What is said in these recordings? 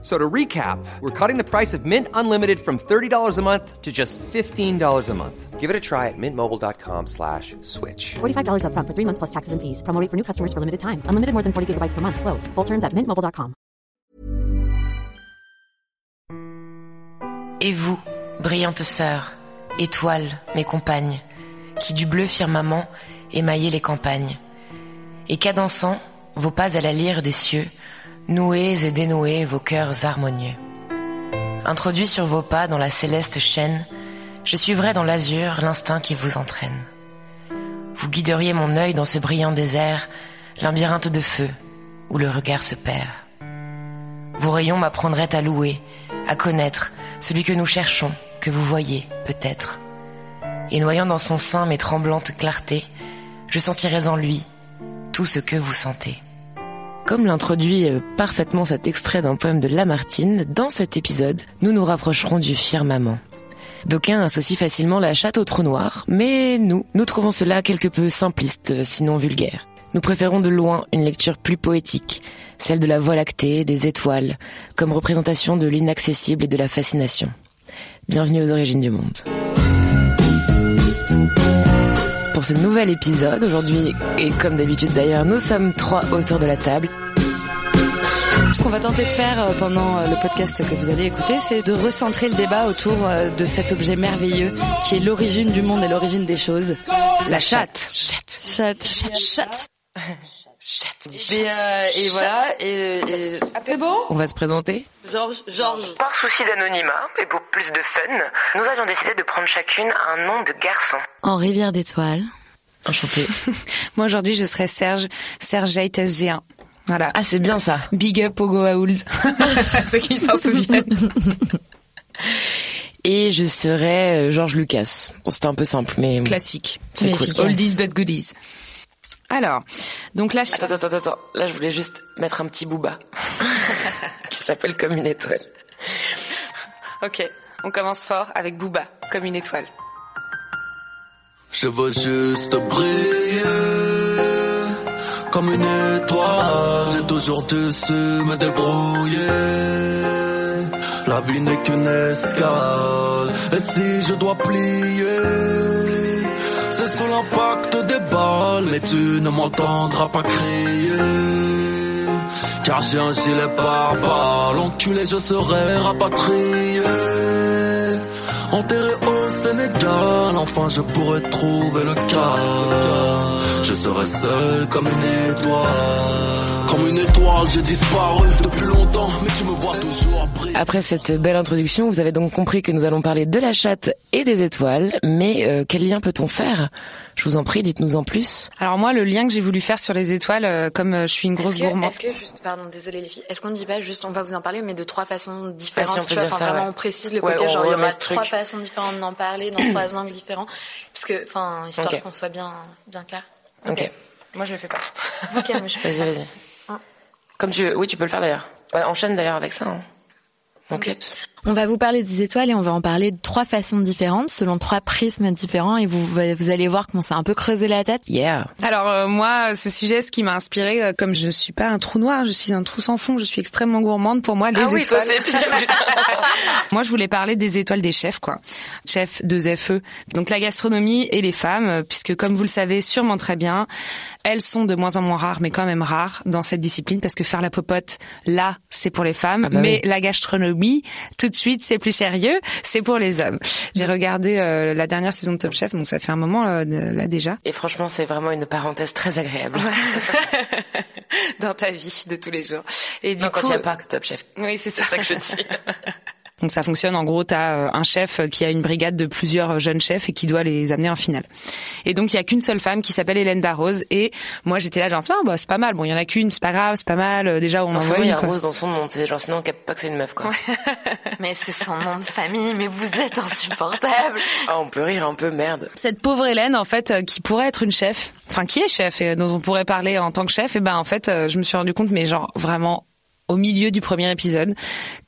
So to recap, we're cutting the price of Mint Unlimited from $30 a month to just $15 a month. Give it a try at mintmobile.com slash switch. $45 upfront for three months plus taxes and fees. Promo rate for new customers for limited time. Unlimited more than 40 gigabytes per month. Slows. Full terms at mintmobile.com. Et vous, brillantes sœurs, étoiles, mes compagnes, qui du bleu firmament émaillez les campagnes, et cadençant vos pas à la lyre des cieux, nouez et dénouez vos cœurs harmonieux. Introduit sur vos pas dans la céleste chaîne, je suivrai dans l'azur l'instinct qui vous entraîne. Vous guideriez mon œil dans ce brillant désert, labyrinthe de feu, où le regard se perd. Vos rayons m'apprendraient à louer, à connaître celui que nous cherchons, que vous voyez peut-être. Et noyant dans son sein mes tremblantes clartés, je sentirais en lui tout ce que vous sentez. Comme l'introduit euh, parfaitement cet extrait d'un poème de Lamartine, dans cet épisode, nous nous rapprocherons du firmament. D'aucuns associent facilement la chatte au trou noir, mais nous, nous trouvons cela quelque peu simpliste, sinon vulgaire. Nous préférons de loin une lecture plus poétique, celle de la voie lactée, des étoiles, comme représentation de l'inaccessible et de la fascination. Bienvenue aux origines du monde. Pour ce nouvel épisode, aujourd'hui, et comme d'habitude d'ailleurs, nous sommes trois auteurs de la table. Ce qu'on va tenter de faire euh, pendant euh, le podcast que vous allez écouter, c'est de recentrer le débat autour euh, de cet objet merveilleux qui est l'origine du monde et l'origine des choses. La chatte. Chatte. Chatte. Chatte. Chatte. Et, euh, et voilà. Et, et... C'est bon? On va se présenter. Georges, Georges. Par souci d'anonymat et pour plus de fun, nous avions décidé de prendre chacune un nom de garçon. En rivière d'étoiles. Enchanté. Moi aujourd'hui je serais Serge, Serge SG1. Voilà. Ah c'est bien ça. Big up au Goa'uld. Ceux qui s'en souviennent. Et je serais euh, Georges Lucas. Bon, c'était un peu simple, mais Classique. C'est cool. efficace. Oldies but goodies. Alors, donc là, Attends, attends, attends, attends. Là, je voulais juste mettre un petit booba qui s'appelle comme une étoile. ok, on commence fort avec Booba, comme une étoile. Je veux juste briller comme une étoile. J'ai toujours dû su me débrouiller. La vie n'est qu'une escale. Et si je dois plier, c'est sous l'impact Mais tu ne m'entendras pas crier. Car j'ai un gilet pare-balles. Enculé, je serai rapatrié. Enterré au Sénégal, enfin je pourrais trouver le calme. Je serai seul comme une étoile. Comme une étoile, j'ai disparu depuis longtemps, Après cette belle introduction, vous avez donc compris que nous allons parler de la chatte et des étoiles. Mais euh, quel lien peut-on faire? Je vous en prie, dites-nous en plus. Alors moi, le lien que j'ai voulu faire sur les étoiles, euh, comme euh, je suis une grosse Est-ce que, gourmande. est-ce que, juste, pardon, désolé les filles, est-ce qu'on ne dit pas juste, on va vous en parler, mais de trois façons différentes, Ah, si, on peut tu vois, ça, vraiment ouais. on précise le Ouais, côté, on genre il y aura trois truc. façons différentes d'en parler, dans trois angles différents, parce que, enfin, histoire qu'on soit bien, bien clair. Ok. Moi, je le fais pas. Ok, mais je fais Vas-y, vas-y. Comme tu veux. Oui, tu peux le faire d'ailleurs. Ouais, enchaîne d'ailleurs avec ça. Hein. On va vous parler des étoiles et on va en parler de trois façons différentes, selon trois prismes différents, et vous, vous allez voir qu'on s'est un peu creusé la tête. Yeah. Alors euh, moi, ce sujet, ce qui m'a inspiré, euh, comme je suis pas un trou noir, je suis un trou sans fond, je suis extrêmement gourmande. Pour moi, les ah oui, toi étoiles. c'est putain. Moi, je voulais parler des étoiles des chefs, quoi. Chefs, deux FE. Donc la gastronomie et les femmes, euh, puisque comme vous le savez sûrement très bien, elles sont de moins en moins rares, mais quand même rares dans cette discipline, parce que faire la popote, là, c'est pour les femmes, Ah bah mais oui. la gastronomie, tout de suite, c'est plus sérieux, c'est pour les hommes. J'ai regardé euh, la dernière saison de Top Chef, donc ça fait un moment euh, là déjà. Et franchement, c'est vraiment une parenthèse très agréable. dans ta vie de tous les jours. Et du Non, quand coup, il n'y a pas Top Chef. oui, c'est ça. C'est ça que je dis. Donc ça fonctionne en gros, tu as un chef qui a une brigade de plusieurs jeunes chefs et qui doit les amener en finale. Et donc il y a qu'une seule femme qui s'appelle Hélène Darroze et moi j'étais là genre ah, bah c'est pas mal. Bon, il y en a qu'une, c'est pas grave, c'est pas mal. Euh, Déjà on en y une. Rose dans son nom. C'est genre sinon on capte pas que c'est une meuf quoi. Mais c'est son nom de famille, mais vous êtes insupportable. Ah, on peut rire un peu, merde. Cette pauvre Hélène en fait euh, qui pourrait être une chef, enfin qui est chef et dont on pourrait parler en tant que chef et ben en fait euh, je me suis rendu compte mais genre vraiment au milieu du premier épisode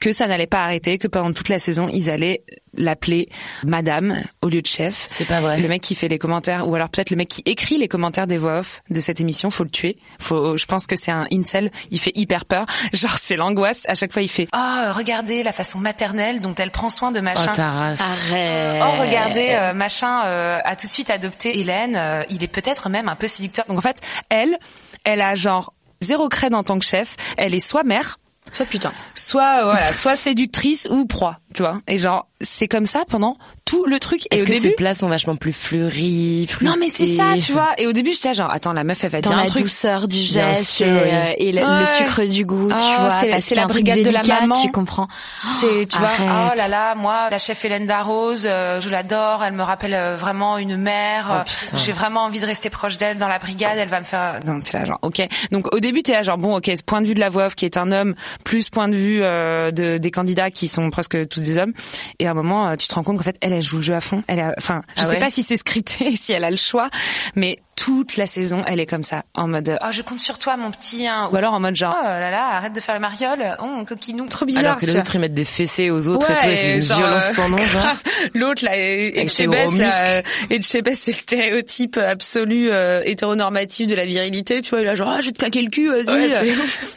que ça n'allait pas arrêter, que pendant toute la saison ils allaient l'appeler Madame au lieu de chef. C'est pas vrai. Le mec qui fait les commentaires, ou alors peut-être le mec qui écrit les commentaires des voix off de cette émission, faut le tuer. Faut, je pense que c'est un incel. Il fait hyper peur. Genre c'est l'angoisse. À chaque fois il fait ah regardez la façon maternelle dont elle prend soin de machin. Oh. Arrête. Oh regardez euh, machin euh, a tout de suite adopté Hélène. euh, il est peut-être même un peu séducteur. Donc en fait elle, elle a genre zéro crède en tant que chef. Elle est soit mère, Soit putain. soit euh, voilà, soit séductrice ou proie, tu vois. Et genre c'est comme ça pendant tout le truc. Et Est-ce au que début, ces plats sont vachement plus fleuris, non mais c'est ça, fruités tu vois. Et au début j'étais genre attends la meuf elle va Dans dire un la truc. douceur du geste sûr, et, oui. euh, et le, Ouais. le sucre du goût, tu Ah, vois. c'est la- parce c'est qu'il y a la un truc brigade de la délicat, maman. Tu comprends. C'est, tu vois, arrête. oh là là, moi, la chef Hélène Darroze, euh, je l'adore, elle me rappelle euh, vraiment une mère. Oh, euh, putain. J'ai vraiment envie de rester proche d'elle dans la brigade, elle va me faire... Non, t'es là genre, ok. Donc au début, t'es là genre, bon, ok, ce point de vue de la voix off qui est un homme, plus point de vue euh, de, des candidats qui sont presque tous des hommes. Et à un moment, euh, tu te rends compte qu'en fait, elle, elle joue le jeu à fond. Elle a, enfin, je Ah sais ouais pas si c'est scripté, si elle a le choix, mais toute la saison, elle est comme ça, en mode, oh, je compte sur toi, mon petit, hein. ou alors en mode genre, oh là là, arrête de faire le mariole, oh, coquinou, trop bizarre. Alors que les autres ils mettent des fessées aux autres et tout, et c'est une genre, violence euh, sans nom. genre. grave. L'autre là, et gros là, Etchebest, c'est le stéréotype absolu euh, hétéronormatif de la virilité, tu vois, là genre ah, je vais te claquer le cul, vas-y. Ouais, c'est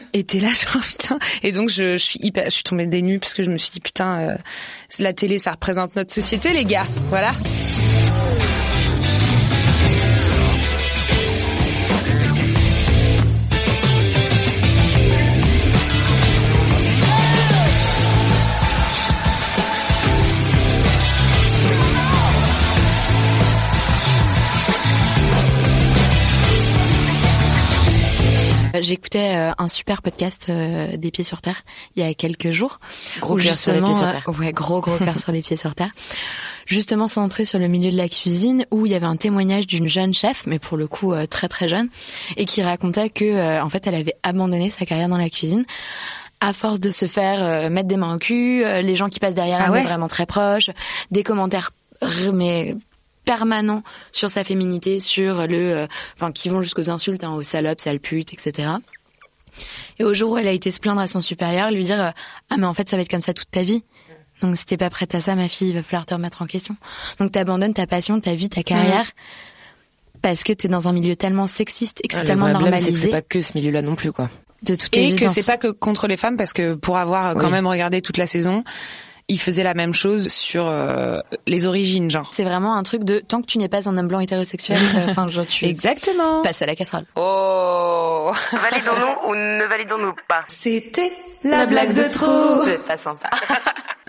et t'es là genre putain. Et donc je, je suis hyper, je suis tombée des nues parce que je me suis dit putain, euh, la télé ça représente notre société les gars, voilà. J'écoutais euh, un super podcast euh, des pieds sur terre il y a quelques jours. Gros cœur sur les pieds sur euh, terre. ouais, gros gros cœur sur les pieds sur terre. Justement centré sur le milieu de la cuisine où il y avait un témoignage d'une jeune chef, mais pour le coup euh, très très jeune, et qui racontait que euh, en fait elle avait abandonné sa carrière dans la cuisine à force de se faire euh, mettre des mains au cul, euh, les gens qui passent derrière Ah elle vraiment très proches, des commentaires mais permanents sur sa féminité, sur le, euh, enfin qui vont jusqu'aux insultes, hein, aux salopes, sales putes, etc. Et au jour où elle a été se plaindre à son supérieur, lui dire euh, ah mais en fait ça va être comme ça toute ta vie. Donc si t'es pas prête à ça, ma fille, il va falloir te remettre en question. Donc t'abandonnes ta passion, ta vie, ta carrière. Parce que t'es dans un milieu tellement sexiste et que c'est Ah, le tellement normalisé c'est pas que ce milieu-là non plus, quoi. de toute Et évidence. que c'est pas que contre les femmes parce que pour avoir quand Oui. même regardé toute la saison, il faisait la même chose sur euh, les origines genre. C'est vraiment un truc de tant que tu n'es pas un homme blanc hétérosexuel, euh, enfin genre tu Exactement. passes à la casserole. Oh. Validons-nous ou ne validons-nous pas C'était la blague de trop. C'est pas sympa.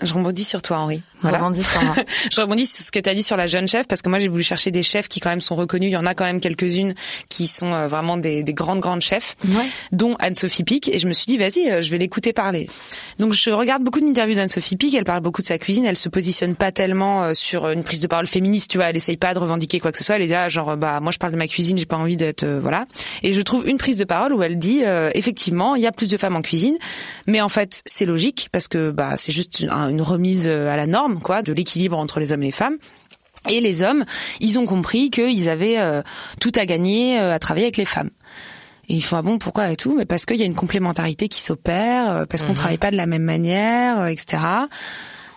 Je rebondis sur toi, Henri. Voilà. Rebondis sur moi. Je rebondis sur ce que tu as dit sur la jeune chef parce que moi j'ai voulu chercher des chefs qui quand même sont reconnus. Il y en a quand même quelques-unes qui sont euh, vraiment des, des grandes grandes chefs, Ouais. dont Anne-Sophie Pic. Et je me suis dit vas-y, euh, je vais l'écouter parler. Donc je regarde beaucoup d'interviews d'Anne-Sophie Pic. Elle parle beaucoup de sa cuisine. Elle se positionne pas tellement euh, sur une prise de parole féministe. Tu vois, elle essaye pas de revendiquer quoi que ce soit. Elle est là genre bah moi je parle de ma cuisine, j'ai pas envie d'être euh, voilà. Et je trouve une prise de parole où elle dit euh, effectivement il y a plus de femmes en cuisine, mais en fait c'est logique parce que bah c'est juste une, une remise euh, à la norme quoi de l'équilibre entre les hommes et les femmes. Et les hommes, ils ont compris qu'ils avaient euh, tout à gagner euh, à travailler avec les femmes. Et ils font ah bon pourquoi et tout? Mais parce qu'il y a une complémentarité qui s'opère euh, parce qu'on travaille pas de la même manière euh, etc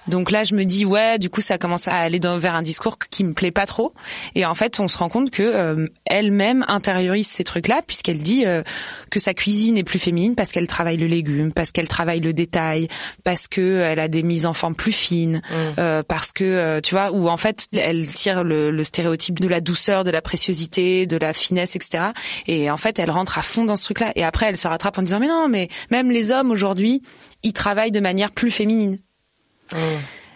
donc là je me dis ouais du coup ça commence à aller dans, vers un discours qui me plaît pas trop. Et en fait on se rend compte que euh, elle-même intériorise ces trucs là puisqu'elle dit euh, que sa cuisine est plus féminine parce qu'elle travaille le légume parce qu'elle travaille le détail parce que euh, elle a des mises en forme plus fines euh, parce que euh, tu vois où en fait elle tire le, le stéréotype de la douceur de la préciosité de la finesse etc et en fait elle rentre à fond dans ce truc là et après elle se rattrape en disant mais non mais même les hommes aujourd'hui ils travaillent de manière plus féminine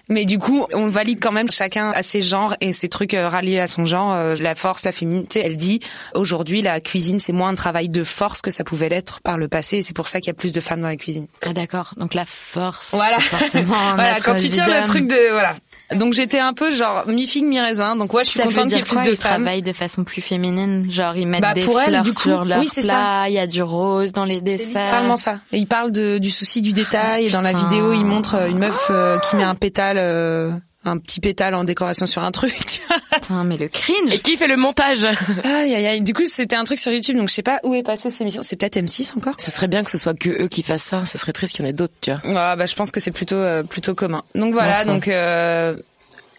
mais du coup, on valide quand même chacun à ses genres et ses trucs euh, ralliés à son genre. euh, la force, la féminité, elle dit aujourd'hui la cuisine c'est moins un travail de force que ça pouvait l'être par le passé et c'est pour ça qu'il y a plus de femmes dans la cuisine. Ah d'accord. Donc la force. Voilà. forcément voilà, quand tu tires le truc de voilà. Donc j'étais un peu genre mi figue mi raisin. Donc ouais, je suis Ça contente qu'il y ait plus de Ils femmes. travaillent de façon plus féminine, genre ils mettent Bah, des pour elle, fleurs du coup, sur leur oui, plat, il y a du rose dans les desserts. Littéralement ça. Et il parle de, du souci du détail. et dans la vidéo, il montre euh, une meuf euh, qui met un pétale euh, un petit pétale en décoration sur un truc. Tu vois Putain, mais le cringe. Et qui fait le montage aïe aïe aïe. Du coup, c'était un truc sur YouTube, donc je sais pas où est passée cette émission. C'est peut-être M6 encore? Ce serait bien que ce soit que eux qui fassent ça. Ce serait triste qu'il y en ait d'autres, tu vois. Ouais, bah je pense que c'est plutôt euh, plutôt commun. Donc voilà, Enfin. donc euh,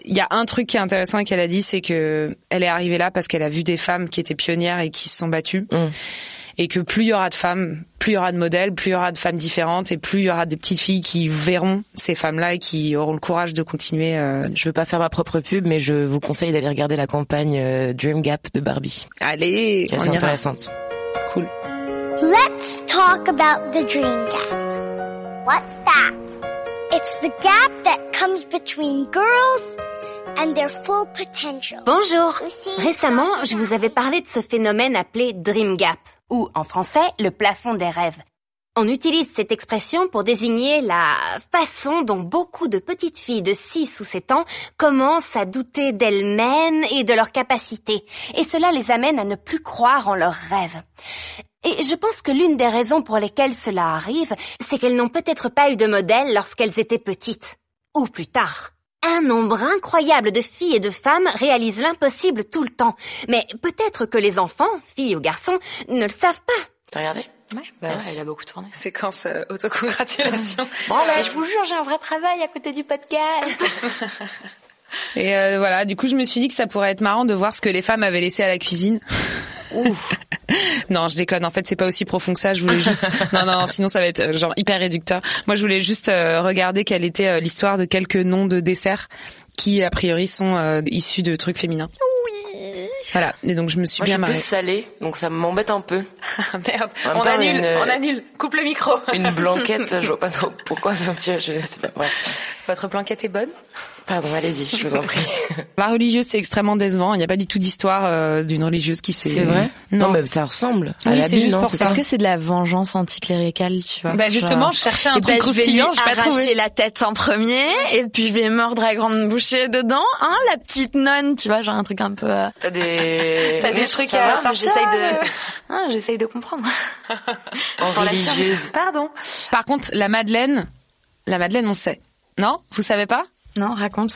il y a un truc qui est intéressant et qu'elle a dit, c'est que elle est arrivée là parce qu'elle a vu des femmes qui étaient pionnières et qui se sont battues. Mm. Et que plus il y aura de femmes, plus il y aura de modèles, plus il y aura de femmes différentes et plus il y aura des petites filles qui verront ces femmes-là et qui auront le courage de continuer. euh, Je veux pas faire ma propre pub, mais je vous conseille d'aller regarder la campagne euh, Dream Gap de Barbie, Allez, est on ira. intéressante. Cool. Let's talk about the dream gap. What's that? It's the gap that comes between girls and their full potential. Bonjour. Récemment, je vous avais parlé de ce phénomène appelé Dream Gap, ou en français, le plafond des rêves. On utilise cette expression pour désigner la façon dont beaucoup de petites filles de 6 ou 7 ans commencent à douter d'elles-mêmes et de leurs capacités, et cela les amène à ne plus croire en leurs rêves. Et je pense que l'une des raisons pour lesquelles cela arrive, c'est qu'elles n'ont peut-être pas eu de modèle lorsqu'elles étaient petites, ou plus tard. Un nombre incroyable de filles et de femmes réalisent l'impossible tout le temps. Mais peut-être que les enfants, filles ou garçons, ne le savent pas. T'as regardé? Ouais, bah ouais, il a beaucoup tourné. Séquence euh, autocongratulation. Bon, bah, je vous jure, j'ai un vrai travail à côté du podcast. Et euh, voilà, du coup, je me suis dit que ça pourrait être marrant de voir ce que les femmes avaient laissé à la cuisine. non, je déconne. En fait, c'est pas aussi profond que ça. Je voulais juste. non, non, sinon ça va être euh, genre hyper réducteur. Moi, je voulais juste euh, regarder quelle était euh, l'histoire de quelques noms de desserts qui, a priori, sont euh, issus de trucs féminins. Oui. Voilà. Et donc, je me suis Moi, je bien suis marrée. plus salée, donc ça m'embête un peu. Ah, merde. On temps, annule. une- On annule. Coupe le micro. Une blanquette, je vois pas trop pourquoi sentir. Je pas. Votre blanquette est bonne? Pardon, allez-y, je vous en prie. La religieuse, c'est extrêmement décevant. Il n'y a pas du tout d'histoire euh, d'une religieuse qui s'est. C'est vrai? Non. mais ça ressemble. à Oui, la c'est juste non, pour c'est ça. Est-ce que c'est de la vengeance anticléricale, tu vois? Bah justement, je cherchais un eh truc ben, je vais lui croustillant, j'ai pas arracher la tête en premier, et puis je vais mordre à grande bouchée dedans, hein, la petite nonne, tu vois, genre un truc un peu... euh, T'as des... T'as des Oui, trucs à sortir, J'essaye de, hein, j'essaye de comprendre. En pour la religieuse. Pardon. Par contre, la Madeleine, la Madeleine, on sait. Non? Vous savez pas? Non, raconte.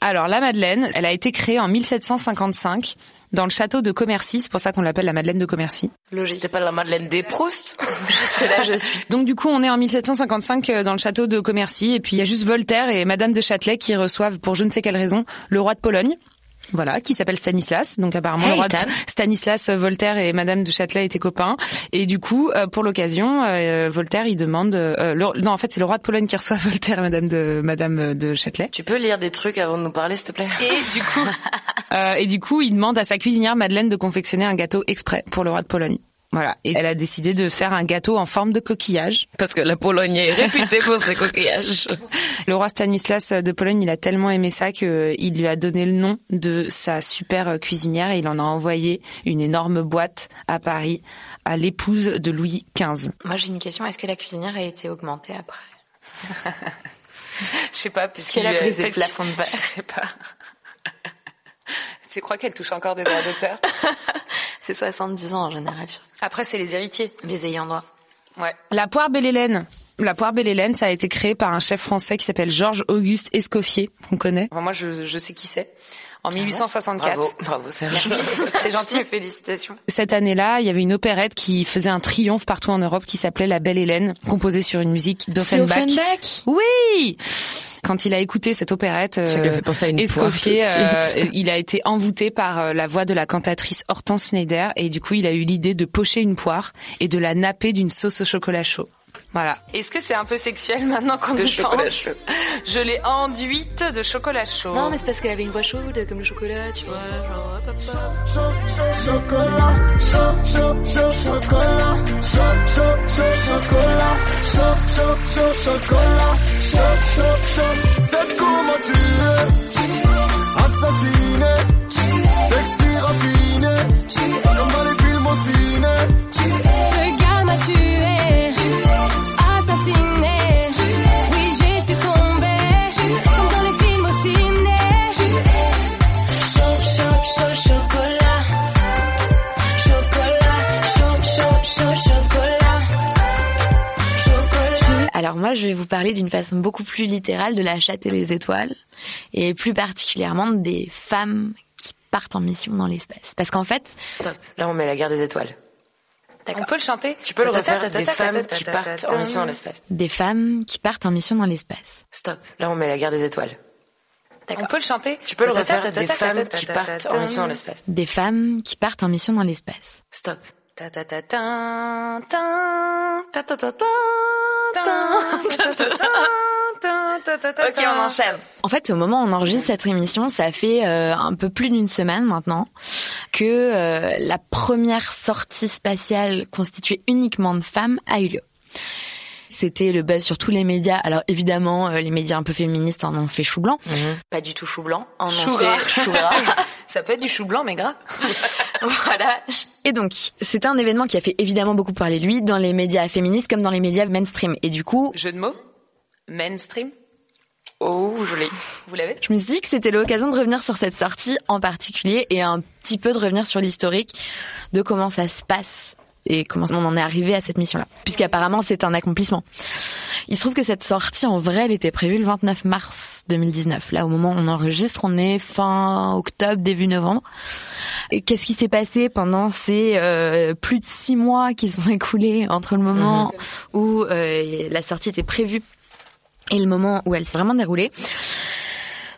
Alors, la Madeleine, elle a été créée en 1755 dans le château de Commercy. C'est pour ça qu'on l'appelle la Madeleine de Commercy. C'était pas la Madeleine des Proust? Jusque là, je suis. Donc, du coup, on est en 1755 euh, dans le château de Commercy. Et puis, il y a juste Voltaire et Madame de Châtelet qui reçoivent, pour je ne sais quelle raison, le roi de Pologne. Voilà, qui s'appelle Stanislas. Donc apparemment, Hey, le roi de-. Stanislas, euh, Voltaire et Madame de Châtelet étaient copains. Et du coup, euh, pour l'occasion, euh, Voltaire, il demande. euh, le- non, en fait, c'est le roi de Pologne qui reçoit Voltaire et Madame de Madame de Châtelet. Tu peux lire des trucs avant de nous parler, s'il te plaît? Et du coup, et du coup, il demande à sa cuisinière Madeleine de confectionner un gâteau exprès pour le roi de Pologne. Voilà. Et elle a décidé de faire un gâteau en forme de coquillage. Parce que la Pologne est réputée pour ses coquillages. Le roi Stanislas de Pologne, il a tellement aimé ça que il lui a donné le nom de sa super euh, cuisinière et il en a envoyé une énorme boîte à Paris à l'épouse de Louis XV. Moi, j'ai une question. Est-ce que la cuisinière a été augmentée après? Je sais pas, parce qu'elle a pris ses plafonds de verre. Je sais pas. Tu crois qu'elle touche encore des droits d'auteur? C'est 70 ans en général. Après, c'est les héritiers. Les ayants droit. Ouais. La poire belle Hélène. La poire belle Hélène, ça a été créé par un chef français qui s'appelle Georges Auguste Escoffier. On connaît. Enfin, moi, je, je sais qui c'est. En 1864. Bravo, bravo Serge. C'est gentil. Félicitations. Cette année-là, il y avait une opérette qui faisait un triomphe partout en Europe qui s'appelait La Belle Hélène, composée sur une musique d'Offenbach. Oui Quand il a écouté cette opérette, Ça lui a euh, fait penser à une Escoffier, euh, il a été envoûté par euh, la voix de la cantatrice Hortense Schneider et du coup, il a eu l'idée de pocher une poire et de la napper d'une sauce au chocolat chaud. Voilà. Est-ce que c'est un peu sexuel maintenant qu'on y chocolat pense chaud. Je l'ai enduite de chocolat chaud. Non, mais c'est parce qu'elle avait une voix chaude, comme le chocolat, tu vois. Genre, hop, hop, hop. C'est comment tu es Assassiné Alors moi, je vais vous parler d'une façon beaucoup plus littérale de la chatte et les étoiles, et plus particulièrement des femmes qui partent en mission dans l'espace. Parce qu'en fait, Stop. Là, on met la guerre des étoiles. On peut le chanter Tu peux le refaire des femmes qui partent en mission dans l'espace. des femmes qui partent en mission dans l'espace. Stop. Là, on met la guerre des étoiles. On peut le chanter Tu peux le refaire des femmes qui partent en mission dans l'espace. Des femmes qui partent en mission dans l'espace. Stop. Ok, on enchaîne. En fait, au moment où on enregistre cette émission, ça fait euh, un peu plus d'une semaine maintenant que euh, la première sortie spatiale constituée uniquement de femmes a eu lieu. C'était le buzz sur tous les médias. Alors évidemment, euh, les médias un peu féministes en ont fait chou blanc. Mhm. Pas du tout chou blanc, en ont fait chou gras. Ça peut être du chou blanc, mais gras. voilà. Et donc, c'était un événement qui a fait évidemment beaucoup parler de lui dans les médias féministes comme dans les médias mainstream. Et du coup, Jeu de mots Mainstream Oh, joli. Vous l'avez je me suis dit que c'était l'occasion de revenir sur cette sortie en particulier et un petit peu de revenir sur l'historique de comment ça se passe et comment on en est arrivé à cette mission-là. Puisqu'apparemment, c'est un accomplissement. Il se trouve que cette sortie, en vrai, elle était prévue le 29 mars 2019. Là, au moment où on enregistre, on est fin octobre, début novembre. Qu'est-ce qui s'est passé pendant ces euh, plus de six mois qui sont écoulés entre le moment où euh, la sortie était prévue et le moment où elle s'est vraiment déroulée?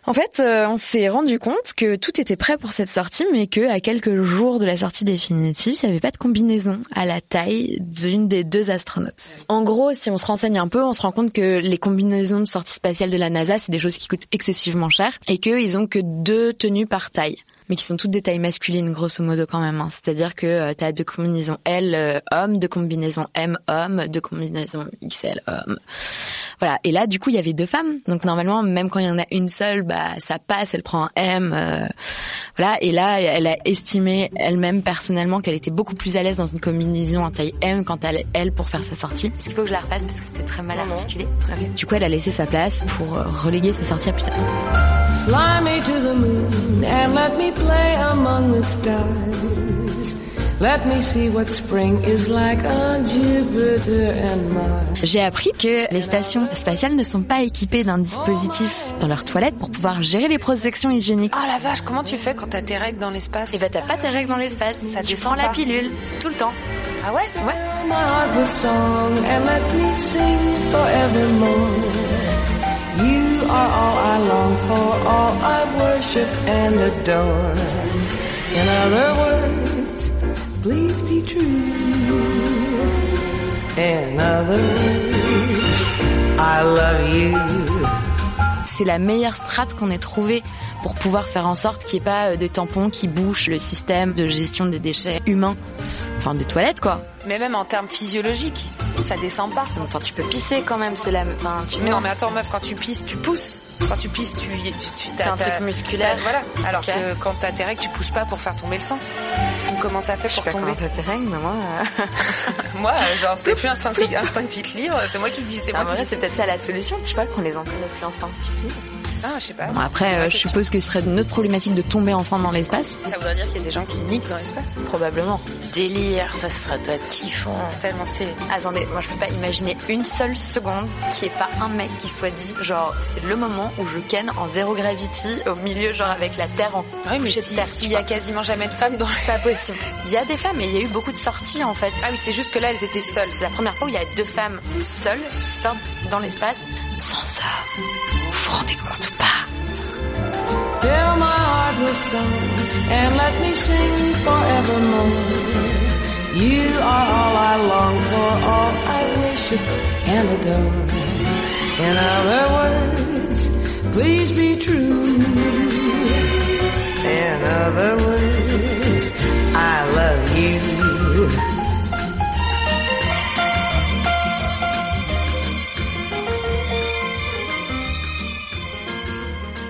En fait, euh, on s'est rendu compte que tout était prêt pour cette sortie, mais que à quelques jours de la sortie définitive, il n'y avait pas de combinaison à la taille d'une des deux astronautes. En gros, si on se renseigne un peu, on se rend compte que les combinaisons de sortie spatiale de la NASA, c'est des choses qui coûtent excessivement cher, et qu'ils ont que deux tenues par taille mais qui sont toutes des tailles masculines grosso modo quand même. hein. C'est-à-dire que tu as deux combinaisons L euh, homme, deux combinaisons M homme, deux combinaisons XL homme. Voilà. Et là, du coup, il y avait deux femmes. Donc normalement, même quand il y en a une seule, bah ça passe. Elle prend un M. euh, voilà. Et là, elle a estimé elle-même personnellement qu'elle était beaucoup plus à l'aise dans une combinaison en taille M quand elle, elle pour faire sa sortie. Est-ce qu'il faut que je la refasse parce que c'était très mal articulé Du coup, elle a laissé sa place pour euh, reléguer sa sortie à plus tard. Fly me to the moon and let me play among the stars. Let me see what spring is like on Jupiter and Mars. J'ai appris que les stations spatiales ne sont pas équipées d'un dispositif dans leurs toilettes pour pouvoir gérer les protections hygiéniques. Ah la vache, comment tu fais quand t'as tes règles dans l'espace Et bah t'as pas tes règles dans l'espace, ça tu descend prends la pilule tout le temps. Ah ouais Ouais. Fill my heart with song and let me sing forevermore. You are all I long for, all I worship and adore. In other words, please be true. In other words, I love you. C'est la meilleure strate qu'on ait trouvée pour pouvoir faire en sorte qu'il n'y ait pas euh, de tampons qui bouchent le système de gestion des déchets humains. Enfin, des toilettes, quoi. Mais même en termes physiologiques, ça descend pas. Enfin, tu peux pisser quand même, c'est la... Enfin, tu Mais non, mais attends, meuf, quand tu pisses, tu pousses. Quand tu pisses, tu, tu, tu T'as un truc musculaire. Voilà. Alors que quand t'as tes règles, tu pousses pas pour faire tomber le sang. Donc comment ça fait Je sais pour pas tomber t'as tes règles, mais moi... euh, Moi, euh, genre, c'est plus instinctif, instinctif libre. C'est moi qui dis, c'est moi qui vrai, dis. c'est peut-être ça la solution, tu sais pas, qu'on les entraîne le plus instinctivement. Ah, je sais pas. Bon, après, euh, je suppose que ce serait une autre problématique de tomber enceinte dans l'espace. Ça voudrait dire qu'il y a des gens qui niquent dans l'espace. Probablement. Délire, ça serait toi kiffant. Tellement stylé. Attendez, moi je peux pas imaginer une seule seconde qu'il n'y ait pas un mec qui soit dit, genre, c'est le moment où je ken en zéro gravity au milieu, genre avec la Terre en Oui, mais si- s'il y a quasiment jamais de femmes dans. C'est pas possible. Il y a des femmes et il y a eu beaucoup de sorties en fait. Ah oui, c'est juste que là, elles étaient seules. C'est la première fois où il y a deux femmes seules qui sortent dans l'espace sans homme. Vous vous rendez compte ou pas Fill my heart with song and let me sing forevermore. You are all I long for, all I worship and adore. In other words, please be true. In other words, I love you.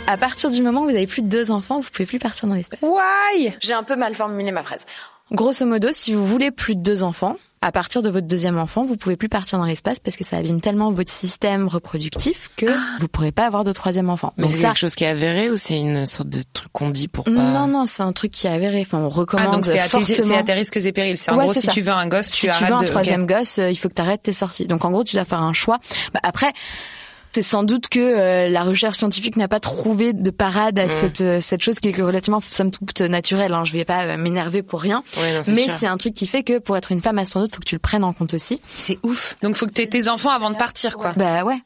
À partir du moment où vous avez plus de deux enfants, vous pouvez plus partir dans l'espace. Why? J'ai un peu mal formulé ma phrase. Grosso modo, si vous voulez plus de deux enfants, à partir de votre deuxième enfant, vous pouvez plus partir dans l'espace parce que ça abîme tellement votre système reproductif que vous pourrez pas avoir de troisième enfant. Mais c'est ça, quelque chose qui est avéré ou c'est une sorte de truc qu'on dit pour pas... non, non, c'est un truc qui est avéré. Enfin, on recommande Ah, donc c'est à, tes, fortement. c'est à tes risques et périls. C'est en Ouais, gros, si ça. tu veux un gosse, si tu tu arrêtes veux un de... troisième gosse, euh, il faut que tu arrêtes tes sorties. Donc en gros, tu dois faire un choix. Bah, après, c'est sans doute que euh, la recherche scientifique n'a pas trouvé de parade à cette euh, cette chose qui est relativement somme toute naturelle. Hein. Je vais pas euh, m'énerver pour rien, Ouais, non, c'est mais c'est un truc qui fait que pour être une femme astronaute, faut que tu le prennes en compte aussi. C'est ouf. Donc faut que t'aies tes enfants avant de partir, quoi. Bah ouais.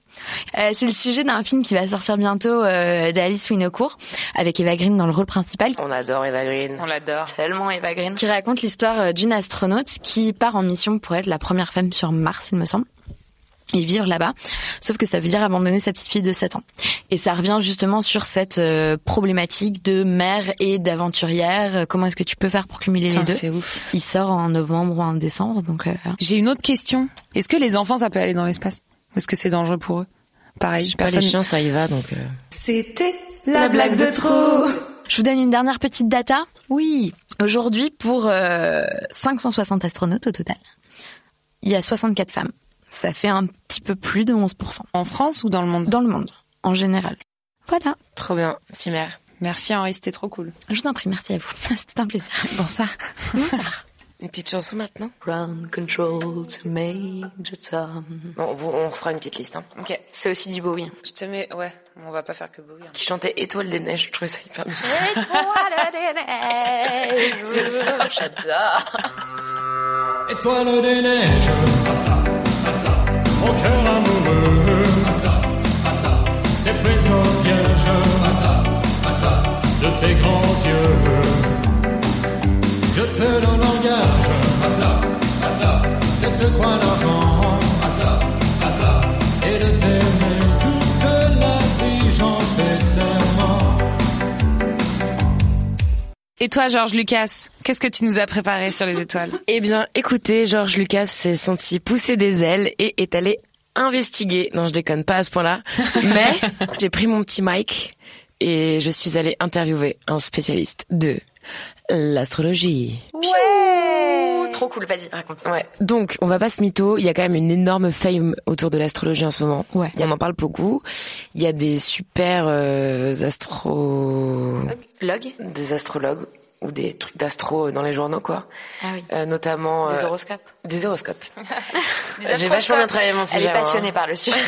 Euh, c'est le sujet d'un film qui va sortir bientôt euh, d'Alice Winocourt avec Eva Green dans le rôle principal. On adore Eva Green. On l'adore. Tellement Eva Green. Qui raconte l'histoire euh, d'une astronaute qui part en mission pour être la première femme sur Mars, il me semble. Et vivre là-bas. Sauf que ça veut dire abandonner sa petite fille de 7 ans. Et ça revient justement sur cette euh, problématique de mère et d'aventurière. Euh, Comment est-ce que tu peux faire pour cumuler Putain, les deux c'est ouf. Il sort en novembre ou en décembre, donc euh, J'ai une autre question. Est-ce que les enfants, ça peut aller dans l'espace? Ou est-ce que c'est dangereux pour eux? Pareil, Pas personne... les chiens, ça y va, donc... euh, C'était la blague de trop. Je vous donne une dernière petite data. Oui. Aujourd'hui, pour euh, 560 astronautes au total, il y a 64 femmes. Ça fait un petit peu plus de 11%. En France ou dans le monde? Dans le monde, en général. Voilà. Trop bien, si mère. Merci Henri, c'était trop cool. Je vous en prie, merci à vous. C'était un plaisir. Bonsoir. Bonsoir. Une petite chanson maintenant? Ground control to Major Tom. Bon, on refera une petite liste. Hein. Ok. C'est aussi du Bowie. Je te mets... Ouais, on va pas faire que Bowie. hein. Qui chantait Étoile des neiges, je trouvais ça hyper bien. C'est ça, j'adore. Étoile des neiges, mon cœur amoureux, c'est au piège de tes grands yeux. Je te donne en gage. Cette croix d'argent Et toi, Georges Lucas, qu'est-ce que tu nous as préparé sur les étoiles? Eh bien, écoutez, Georges Lucas s'est senti pousser des ailes et est allé investiguer. Non, je déconne pas à ce point-là. Mais j'ai pris mon petit mic et je suis allée interviewer un spécialiste de l'astrologie. Ouais. Trop cool, vas-y, raconte. Ouais. Donc, on va pas se mytho. Il y a quand même une énorme fame autour de l'astrologie en ce moment. Ouais. On en parle beaucoup. Il y a des super euh, astro... Log des astrologues ou des trucs d'astro dans les journaux, quoi. Ah oui. Euh, notamment... Des euh, horoscopes. Des horoscopes. J'ai vachement bien travaillé mon Elle sujet. est moi, hein. passionnée par le sujet.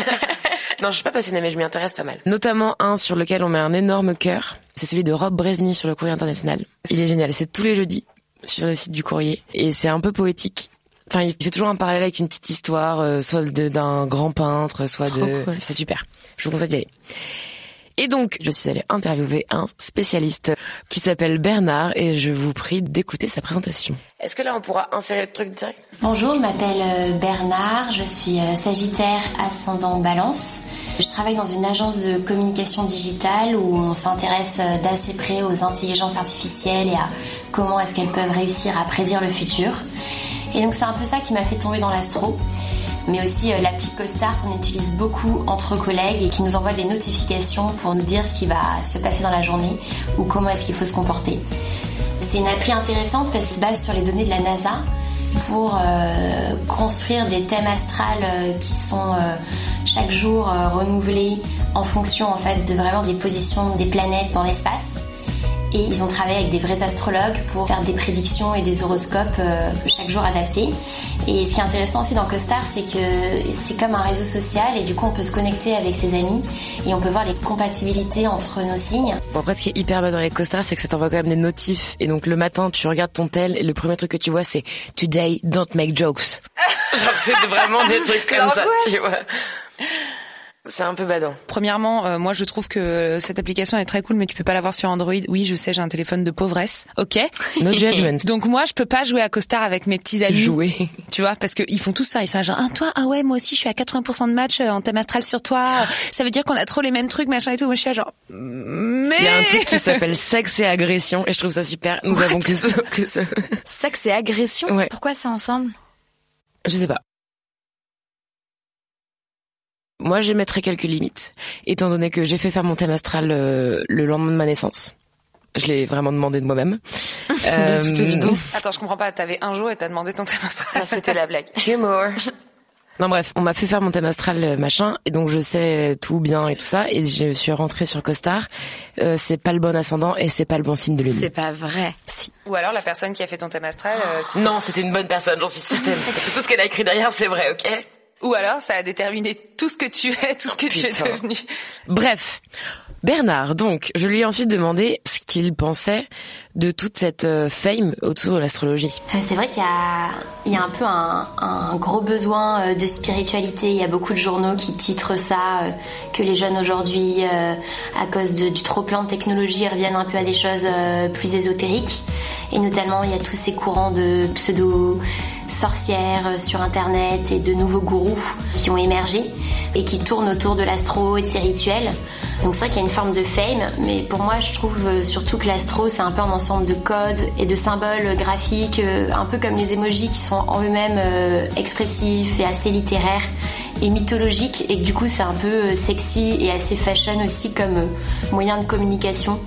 Non, je suis pas passionnée, mais je m'y intéresse pas mal. Notamment un sur lequel on met un énorme cœur. C'est celui de Rob Bresny sur le Courrier International. Il est génial. C'est tous les jeudis sur le site du Courrier. Et c'est un peu poétique. Enfin, il fait toujours un parallèle avec une petite histoire, euh, soit de- d'un grand peintre, soit Trop de... cool. C'est super. Je vous conseille d'y aller. Et donc, je suis allée interviewer un spécialiste qui s'appelle Bernard et je vous prie d'écouter sa présentation. Est-ce que là, on pourra insérer le truc direct? Bonjour, je m'appelle euh, Bernard, je suis euh, Sagittaire ascendant Balance. Je travaille dans une agence de communication digitale où on s'intéresse euh, d'assez près aux intelligences artificielles et à comment est-ce qu'elles peuvent réussir à prédire le futur. Et donc c'est un peu ça qui m'a fait tomber dans l'astro, mais aussi euh, l'appli CoStar qu'on utilise beaucoup entre collègues et qui nous envoie des notifications pour nous dire ce qui va se passer dans la journée ou comment est-ce qu'il faut se comporter. C'est une appli intéressante parce qu'elle se base sur les données de la NASA pour euh, construire des thèmes astrales euh, qui sont euh, chaque jour renouvelés en fonction en fait de vraiment des positions des planètes dans l'espace. Et ils ont travaillé avec des vrais astrologues pour faire des prédictions et des horoscopes euh, chaque jour adaptés. Et ce qui est intéressant aussi dans CoStar, c'est que c'est comme un réseau social et du coup on peut se connecter avec ses amis et on peut voir les compatibilités entre nos signes. Bon, après, ce qui est hyper bien avec Costa, c'est que ça t'envoie quand même des notifs. Et donc, le matin, tu regardes ton tel et le premier truc que tu vois, c'est Today, don't make jokes. Genre, c'est vraiment des trucs comme ça, tu vois. C'est un peu badant. Premièrement, euh, moi je trouve que cette application est très cool, mais tu peux pas l'avoir sur Android. Oui, je sais, j'ai un téléphone de pauvresse. Ok. No judgment. Donc moi, je peux pas jouer à Costar avec mes petits amis. Jouer. Tu vois, parce qu'ils font tout ça. Ils sont là genre, ah toi, ah ouais, moi aussi, je suis à 80% de match euh, en thème astral sur toi. Ça veut dire qu'on a trop les mêmes trucs, machin et tout. Moi, je suis là genre, mais. Il y a un truc qui s'appelle sexe et agression et je trouve ça super. Nous avons que ce, que ce. Sexe et agression? Ouais. Pourquoi c'est ensemble? Je sais pas. Moi, je mettrais quelques limites, étant donné que j'ai fait faire mon thème astral euh, le lendemain de ma naissance. Je l'ai vraiment demandé de moi-même. évidence. Attends, je comprends pas. T'avais un jour et t'as demandé ton thème astral. C'était la blague. Humour. Non bref, on m'a fait faire mon thème astral euh, machin et donc je sais tout bien et tout ça et je suis rentrée sur Costar. Euh, c'est pas le bon ascendant et c'est pas le bon signe de lune. C'est pas vrai. Si. Ou alors la personne qui a fait ton thème astral. euh, c'est- Non, c'était une bonne personne, j'en suis certaine. Parce que tout ce qu'elle a écrit derrière, c'est vrai, ok? Ou alors ça a déterminé tout ce que tu es, tout ce que tu es devenu. Bref, Bernard, donc, je lui ai ensuite demandé ce qu'il pensait de toute cette euh, fame autour de l'astrologie. Euh, C'est vrai qu'il y a, il y a un peu un, un gros besoin euh, de spiritualité. Il y a beaucoup de journaux qui titrent ça, que les jeunes aujourd'hui, à cause de- du trop plein de technologie, reviennent un peu à des choses plus ésotériques. Et notamment, il y a tous ces courants de pseudo sorcières euh, sur Internet et de nouveaux gourous qui ont émergé et qui tournent autour de l'astro et de ses rituels. Donc c'est vrai qu'il y a une forme de fame, mais pour moi je trouve euh, surtout que l'astro c'est un peu un ensemble de codes et de symboles graphiques, euh, un peu comme les emojis qui sont en eux-mêmes expressifs et assez littéraires et mythologiques et que du coup c'est un peu sexy et assez fashion aussi comme moyen de communication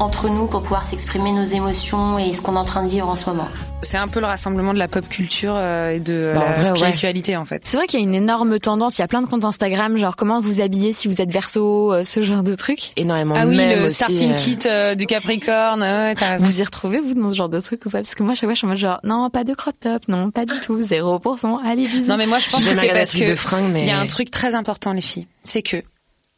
entre nous pour pouvoir s'exprimer nos émotions et ce qu'on est en train de vivre en ce moment. C'est un peu le rassemblement de la pop culture euh, et de euh, Bah, en la vrai, ouais. spiritualité en fait. C'est vrai qu'il y a une énorme tendance, il y a plein de comptes Instagram, genre comment vous habillez si vous êtes verso, euh, ce genre de trucs. Énormément Ah oui, mèmes le aussi, starting euh, kit euh, du Capricorne, ouais. Vous y retrouvez, vous, dans ce genre de trucs ou pas? Parce que moi, chaque fois, je suis en mode genre, non, pas de crop top, non, pas du tout, 0%, allez, bisous. Non mais moi je pense que c'est parce ce truc que de fringues, mais- il y a un truc très important les filles, c'est que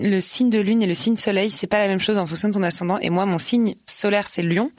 le signe de lune et le signe soleil, c'est pas la même chose en fonction de ton ascendant. Et moi mon signe solaire c'est lion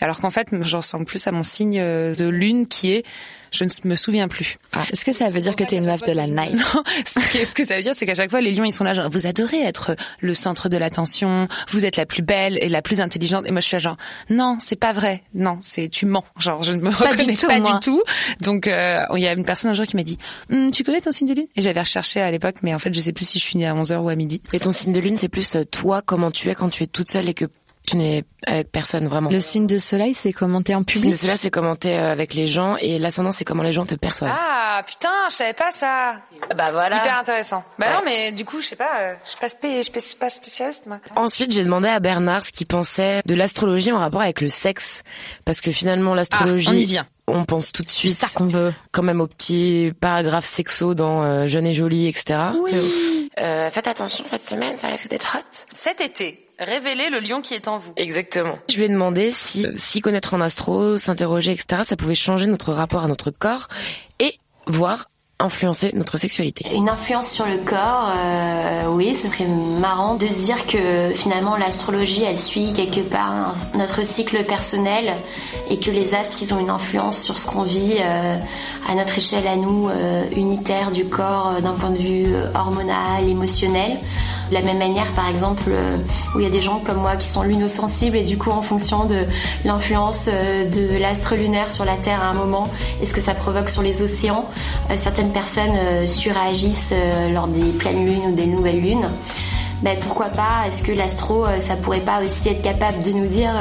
alors qu'en fait je ressemble plus à mon signe euh, de lune qui est je ne me souviens plus. Est-ce que ça veut dire que t'es une meuf de la night? Non, ce que, ce que ça veut dire, c'est qu'à chaque fois, les lions, ils sont là, genre, vous adorez être le centre de l'attention, vous êtes la plus belle et la plus intelligente. Et moi, je suis là, genre, non, c'est pas vrai. Non, c'est, tu mens. Genre, je ne me Pas du reconnais tout, pas moi. du tout. Donc, euh, il y a une personne un jour qui m'a dit, Hum, tu connais ton signe de lune? Et j'avais recherché à l'époque, mais en fait, je sais plus si je suis née à 11h ou à midi. Et ton signe de lune, c'est plus euh, toi, comment tu es quand tu es toute seule et que tu n'es avec personne vraiment. Le signe de soleil, c'est commenter en Le signe public. de cela, c'est comment t'es euh, avec les gens et l'ascendant, c'est comment les gens te perçoivent. Ah, putain, je savais pas ça. bah voilà. Hyper intéressant. Bah Ouais. non, mais du coup, je sais pas, euh, je suis pas, spé- je suis pas spécialiste, moi. Ensuite, j'ai demandé à Bernard ce qu'il pensait de l'astrologie en rapport avec le sexe, parce que finalement l'astrologie, Ah, on y vient. on pense tout de suite ça qu'on veut. quand même au petit paragraphe sexo dans euh, Jeune et Jolie, etc. Euh, faites attention cette semaine, ça risque d'être hot. Cet été, révélez le lion qui est en vous. Exactement. Je lui ai demandé si euh, s'y connaître en astro, s'interroger, etc., ça pouvait changer notre rapport à notre corps et voire influencer notre sexualité. Une influence sur le corps, euh, oui, ce serait marrant de se dire que finalement l'astrologie, elle suit quelque part un- notre cycle personnel et que les astres, ils ont une influence sur ce qu'on vit euh, à notre échelle à nous, euh, unitaire du corps euh, d'un point de vue euh, hormonal, émotionnel. De la même manière, par exemple, euh, où il y a des gens comme moi qui sont lunosensibles et du coup, en fonction de l'influence euh, de l'astre lunaire sur la Terre à un moment et ce que ça provoque sur les océans, euh, certaines personnes surréagissent euh, lors des pleines lunes ou des nouvelles lunes. Ben, pourquoi pas? Est-ce que l'astro, ça pourrait pas aussi être capable de nous dire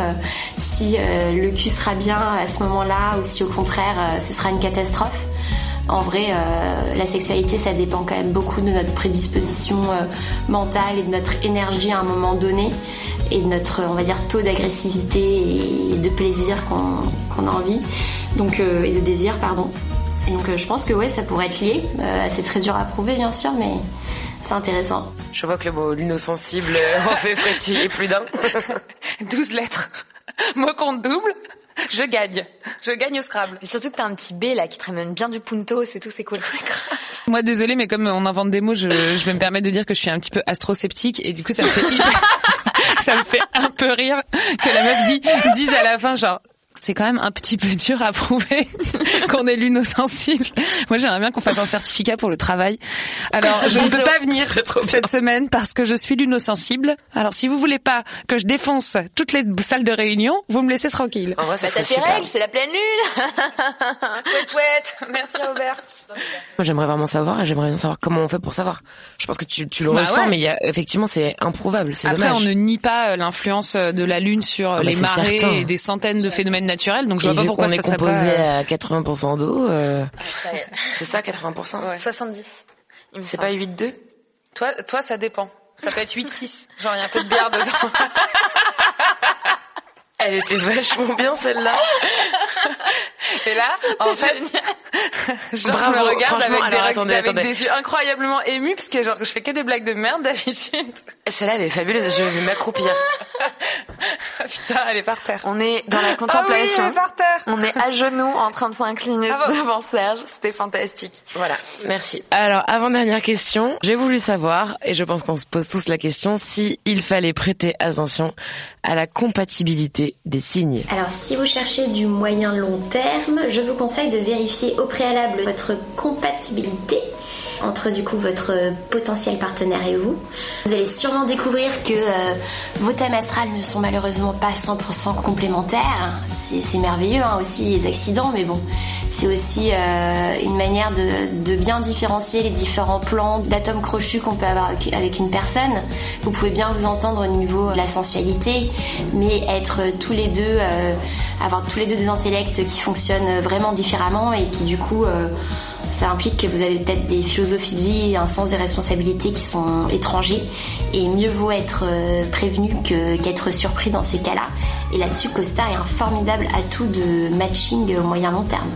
si le cul sera bien à ce moment-là ou si au contraire ce sera une catastrophe? En vrai, euh, la sexualité, ça dépend quand même beaucoup de notre prédisposition euh, mentale et de notre énergie à un moment donné et de notre, on va dire, taux d'agressivité et de plaisir qu'on a envie, donc euh, et de désir, pardon. Et donc, euh, je pense que ouais, ça pourrait être lié. Euh, c'est très dur à prouver, bien sûr, mais c'est intéressant. Je vois que le mot lunosensible en fait frétiller plus d'un. 12 lettres. Mot compte double. Je gagne. Je gagne au Scrabble. Et surtout que t'as un petit B là qui te ramène bien du punto, c'est tout, c'est cool. Moi, désolé, mais comme on invente des mots, je, je vais me permettre de dire que je suis un petit peu astrosceptique et du coup, ça me fait hyper- ça me fait un peu rire que la meuf dit, dise à la fin, genre, c'est quand même un petit peu dur à prouver qu'on est lunosensible. Moi, j'aimerais bien qu'on fasse un certificat pour le travail. Alors, je ne peux pas venir cette semaine parce que je suis lunosensible. Alors, si vous voulez pas que je défonce toutes les salles de réunion, vous me laissez tranquille. En vrai, ça Bah super. règles, c'est la pleine lune pouette. Merci Robert. Moi, j'aimerais vraiment savoir et j'aimerais bien savoir comment on fait pour savoir. Je pense que tu, tu le Bah ressens, ouais. mais il y a, effectivement, c'est improuvable. C'est Après, dommage. on ne nie pas euh, l'influence euh, de la Lune sur Ah bah, les c'est marées certain. et des centaines de phénomènes naturels. Donc, je Et vois pas vu pourquoi ça est serait composé pas... à 80% d'eau, euh, c'est ça 80% 70. il me Ah. C'est semble. pas 8-2 Toi, toi, ça dépend. Ça peut être 8-6. Genre, il y a un peu de bière dedans. Elle était vachement bien celle-là. Et là, en fait, genre, Bravo, je me regarde avec, des, alors, reg- attendez, avec attendez. des yeux incroyablement émus parce que genre je fais que des blagues de merde d'habitude. Celle-là, elle est fabuleuse. Je vais m'accroupir. Putain, elle est par terre. On est dans la Ah oui, contemplation. elle est par terre. On est à genoux en train de s'incliner Ah bon devant Serge. C'était fantastique. Voilà, merci. Alors, avant-dernière question, j'ai voulu savoir, et je pense qu'on se pose tous la question, si il fallait prêter attention à la compatibilité des signes. Alors si vous cherchez du moyen long terme, je vous conseille de vérifier au préalable votre compatibilité entre du coup votre potentiel partenaire et vous. Vous allez sûrement découvrir que euh, vos thèmes astrales ne sont malheureusement pas 100% complémentaires. C'est merveilleux hein, aussi les accidents, mais bon, c'est aussi euh, une manière de, bien différencier les différents plans d'atomes crochus qu'on peut avoir avec- une personne. Vous pouvez bien vous entendre au niveau de la sensualité, mais être tous les deux, euh, avoir tous les deux des intellects qui fonctionnent vraiment différemment et qui du coup euh, ça implique que vous avez peut-être des philosophies de vie et un sens des responsabilités qui sont étrangers et mieux vaut être euh, prévenu qu'être surpris dans ces cas-là. Et là-dessus, Costa est un formidable atout de matching au moyen long terme.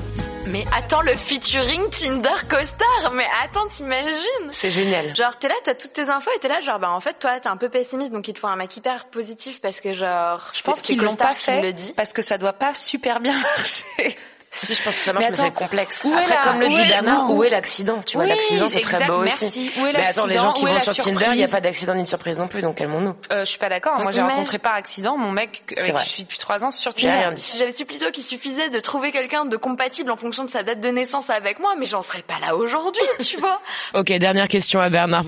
Mais attends, le featuring Tinder Costar Mais attends, t'imagines? C'est génial. Genre, t'es là, t'as toutes tes infos et t'es là, genre, bah en fait, toi, t'es un peu pessimiste, donc il te faut un mec hyper positif parce que, genre, Je pense qu'ils l'ont pas fait le dit. parce que ça doit pas super bien marcher. Si, je pense que ça marche, mais, attends, c'est complexe. où Après, la- comme le dit Bernard, où- est l'accident? Tu vois, Oui, l'accident, c'est très beau merci. aussi. Où est mais attends, les gens qui vont sur Tinder, il n'y a pas d'accident ni de surprise non plus, donc calmons-nous. Euh, je suis pas d'accord. Moi, j'ai rencontré par accident mon mec C'est avec qui je suis depuis trois ans sur J'ai Tinder. rien dit. Si j'avais su plutôt qu'il suffisait de trouver quelqu'un de compatible en fonction de sa date de naissance avec moi, mais j'en serais pas là aujourd'hui, tu vois. Ok, dernière question à Bernard.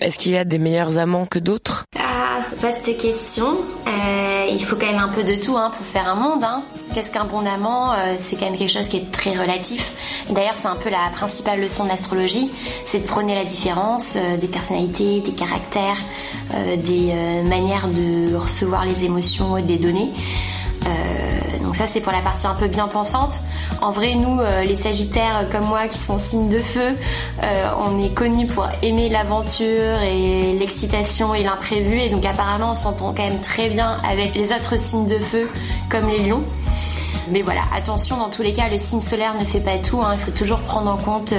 Est-ce qu'il y a des meilleurs amants que d'autres? Ah, vaste question. Euh, il faut quand même un peu de tout hein, pour faire un monde. Hein. Qu'est-ce qu'un bon amant Euh, C'est quand même quelque chose qui est très relatif. D'ailleurs, c'est un peu la principale leçon de l'astrologie, c'est de prôner la différence euh, des personnalités, des caractères, euh, des manières de recevoir les émotions et de les donner. Donc ça c'est pour la partie un peu bien pensante. En vrai nous euh, les Sagittaires euh, comme moi qui sont signes de feu, euh, on est connus pour aimer l'aventure et l'excitation et l'imprévu et donc apparemment on s'entend quand même très bien avec les autres signes de feu comme les lions. Mais voilà, attention, dans tous les cas, le signe solaire ne fait pas tout. hein. Il faut toujours prendre en compte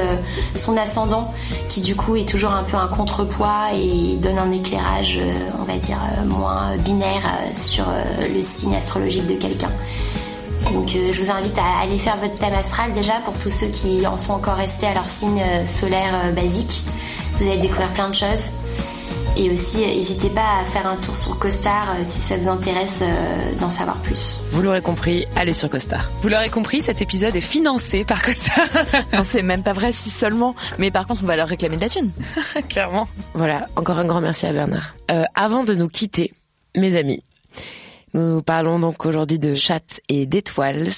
son ascendant, qui du coup est toujours un peu un contrepoids et donne un éclairage, on va dire, moins binaire sur le signe astrologique de quelqu'un. Donc euh, je vous invite à aller faire votre thème astral déjà pour tous ceux qui en sont encore restés à leur signe euh, solaire euh, basique. Vous allez découvrir plein de choses. Et aussi, n'hésitez pas à faire un tour sur Costar euh, si ça vous intéresse euh, d'en savoir plus. Vous l'aurez compris, allez sur Costar. Vous l'aurez compris, cet épisode est financé par Costa. Non, c'est même pas vrai si seulement. Mais par contre, on va leur réclamer de la thune. Clairement. Voilà, encore un grand merci à Bernard. Euh, avant de nous quitter, mes amis, nous parlons donc aujourd'hui de chattes et d'étoiles.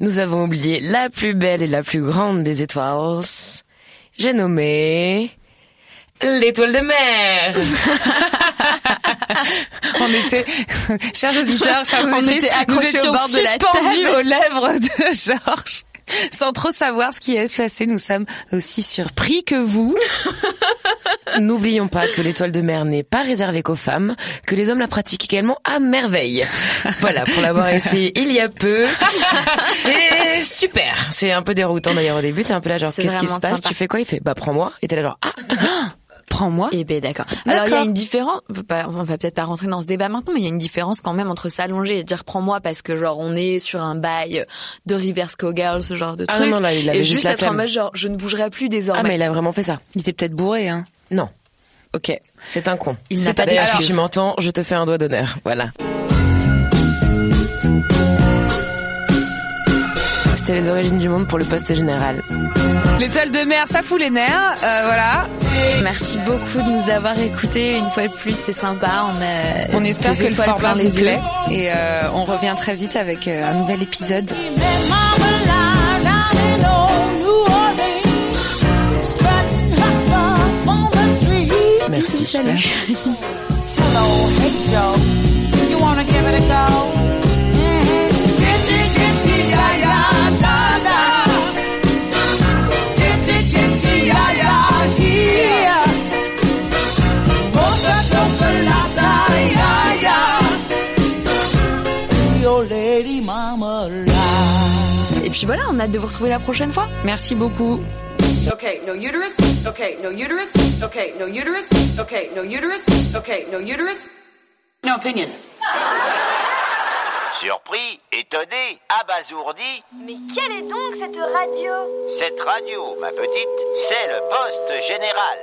Nous avons oublié la plus belle et la plus grande des étoiles. J'ai nommé l'étoile de mer. On était, chers auditeurs, chers auditrices, nous au étions bord de la suspendus table. aux lèvres de Georges. Sans trop savoir ce qui allait se passer, nous sommes aussi surpris que vous. N'oublions pas que l'étoile de mer n'est pas réservée qu'aux femmes, que les hommes la pratiquent également à merveille. Voilà, pour l'avoir essayé il y a peu, c'est super. C'est un peu déroutant d'ailleurs au début, t'es un peu là genre qu'est-ce qui se passe? Sympa. Tu fais quoi? Il fait bah prends-moi. Et t'es là genre ah Prends-moi. Eh ben d'accord. Alors il y a une différence. on va pas- On va peut-être pas rentrer dans ce débat maintenant, mais il y a une différence quand même entre s'allonger et dire prends-moi parce que genre on est sur un bail de Reverse Cowgirl, ce genre de Ah truc. non, non, là, il avait et juste juste la être en mode genre je ne bougerai plus désormais. ah mais il a vraiment fait ça. Il était peut-être bourré, hein. Non, Ok. c'est un con. Il n'a pas D'ailleurs. Si tu m'entends, je te fais un doigt d'honneur. Voilà. C'était les origines du monde pour le poste général. L'étoile de mer, ça fout les nerfs, euh, voilà. Merci beaucoup de nous avoir écoutés une fois de plus, c'est sympa. On, a On espère que le format vous plaît et euh, on revient très vite avec euh, un nouvel épisode. Merci. Salut. Puis voilà, on a hâte de vous retrouver la prochaine fois. Merci beaucoup. Okay, no uterus. Okay, no uterus. Okay, no uterus. Okay, no uterus. Okay, no uterus. No opinion. Surpris, étonné, abasourdi, Mais quelle est donc cette radio? Cette radio, ma petite, c'est le poste général.